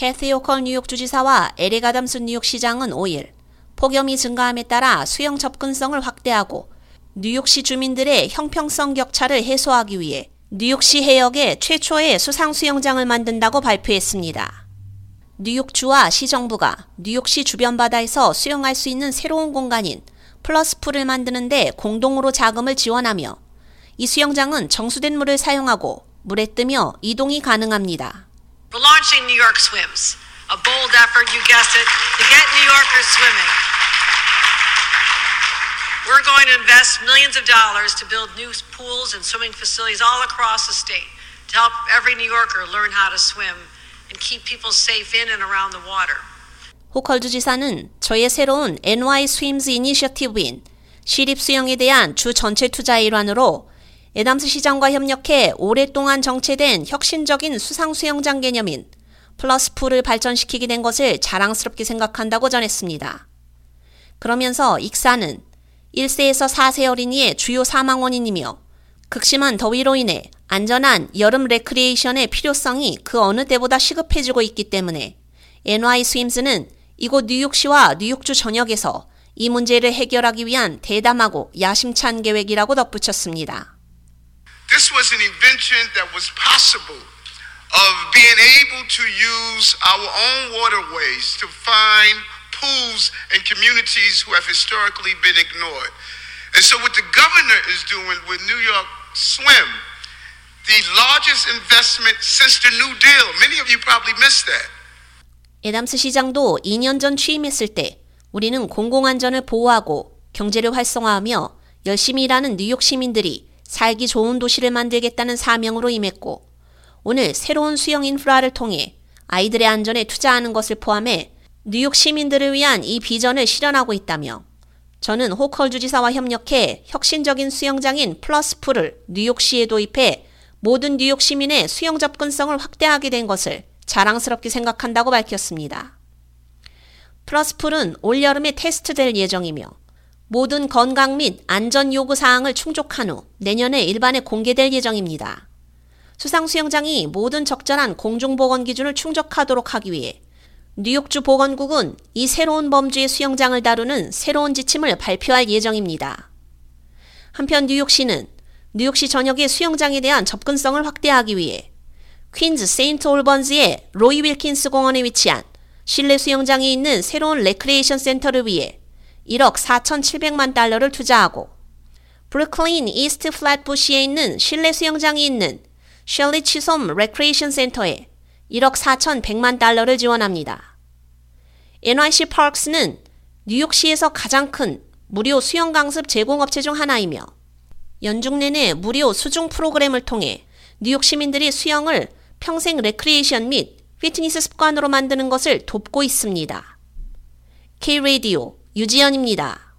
캐시 호컬 뉴욕 주지사와 에릭 아담스 뉴욕 시장은 5일 폭염이 증가함에 따라 수영 접근성을 확대하고 뉴욕시 주민들의 형평성 격차를 해소하기 위해 뉴욕시 해역에 최초의 수상 수영장을 만든다고 발표했습니다. 뉴욕주와 시정부가 뉴욕시 주변 바다에서 수영할 수 있는 새로운 공간인 Plus Pool을 만드는데 공동으로 자금을 지원하며 이 수영장은 정수된 물을 사용하고 물에 뜨며 이동이 가능합니다. We're launching New York Swims, a bold effort, you guessed it, to get New Yorkers swimming. We're going to invest millions of dollars to build new pools and swimming facilities all across the state to help every New Yorker learn how to swim and keep people safe in and around the water. 호컬 주지사는 저의 새로운 NY 스윙즈 이니셔티브인 시립 수영에 대한 주 전체 투자의 일환으로 아담스 시장과 협력해 오랫동안 정체된 혁신적인 수상 수영장 개념인 Plus Pool을 발전시키게 된 것을 자랑스럽게 생각한다고 전했습니다. 그러면서 익사는 1세에서 4세 어린이의 주요 사망 원인이며 극심한 더위로 인해 안전한 여름 레크리에이션의 필요성이 그 어느 때보다 시급해지고 있기 때문에 NY SWIMS는 이곳 뉴욕시와 뉴욕주 전역에서 이 문제를 해결하기 위한 대담하고 야심찬 계획이라고 덧붙였습니다. This was an invention that was possible of being able to use our own waterways to find pools and communities who have historically been ignored. And so, what the governor is doing with New York Swim, the largest investment since the New Deal, many of you probably missed that. 에담스 시장도 2년 전 취임했을 때 우리는 공공안전을 보호하고 경제를 활성화하며 열심히 일하는 뉴욕 시민들이 살기 좋은 도시를 만들겠다는 사명으로 임했고 오늘 새로운 수영 인프라를 통해 아이들의 안전에 투자하는 것을 포함해 뉴욕 시민들을 위한 이 비전을 실현하고 있다며 저는 호컬 주지사와 협력해 혁신적인 수영장인 플러스풀을 뉴욕시에 도입해 모든 뉴욕 시민의 수영 접근성을 확대하게 된 것을 자랑스럽게 생각한다고 밝혔습니다. 플러스풀은 올여름에 테스트될 예정이며 모든 건강 및 안전 요구 사항을 충족한 후 내년에 일반에 공개될 예정입니다. 수상 수영장이 모든 적절한 공중보건 기준을 충족하도록 하기 위해 뉴욕주 보건국은 이 새로운 범주의 수영장을 다루는 새로운 지침을 발표할 예정입니다. 한편 뉴욕시는 뉴욕시 전역의 수영장에 대한 접근성을 확대하기 위해 퀸즈 세인트 올번즈의 로이 윌킨스 공원에 위치한 실내 수영장이 있는 새로운 레크레이션 센터를 위해 1억 4,700만 달러를 투자하고 브루클린 이스트 플랫부시에 있는 실내 수영장이 있는 셜리 치솜 레크레이션 센터에 1억 4,100만 달러를 지원합니다. NYC Parks는 뉴욕시에서 가장 큰 무료 수영 강습 제공업체 중 하나이며 연중 내내 무료 수중 프로그램을 통해 뉴욕 시민들이 수영을 평생 레크리에이션 및 피트니스 습관으로 만드는 것을 돕고 있습니다. K-Radio 유지연입니다.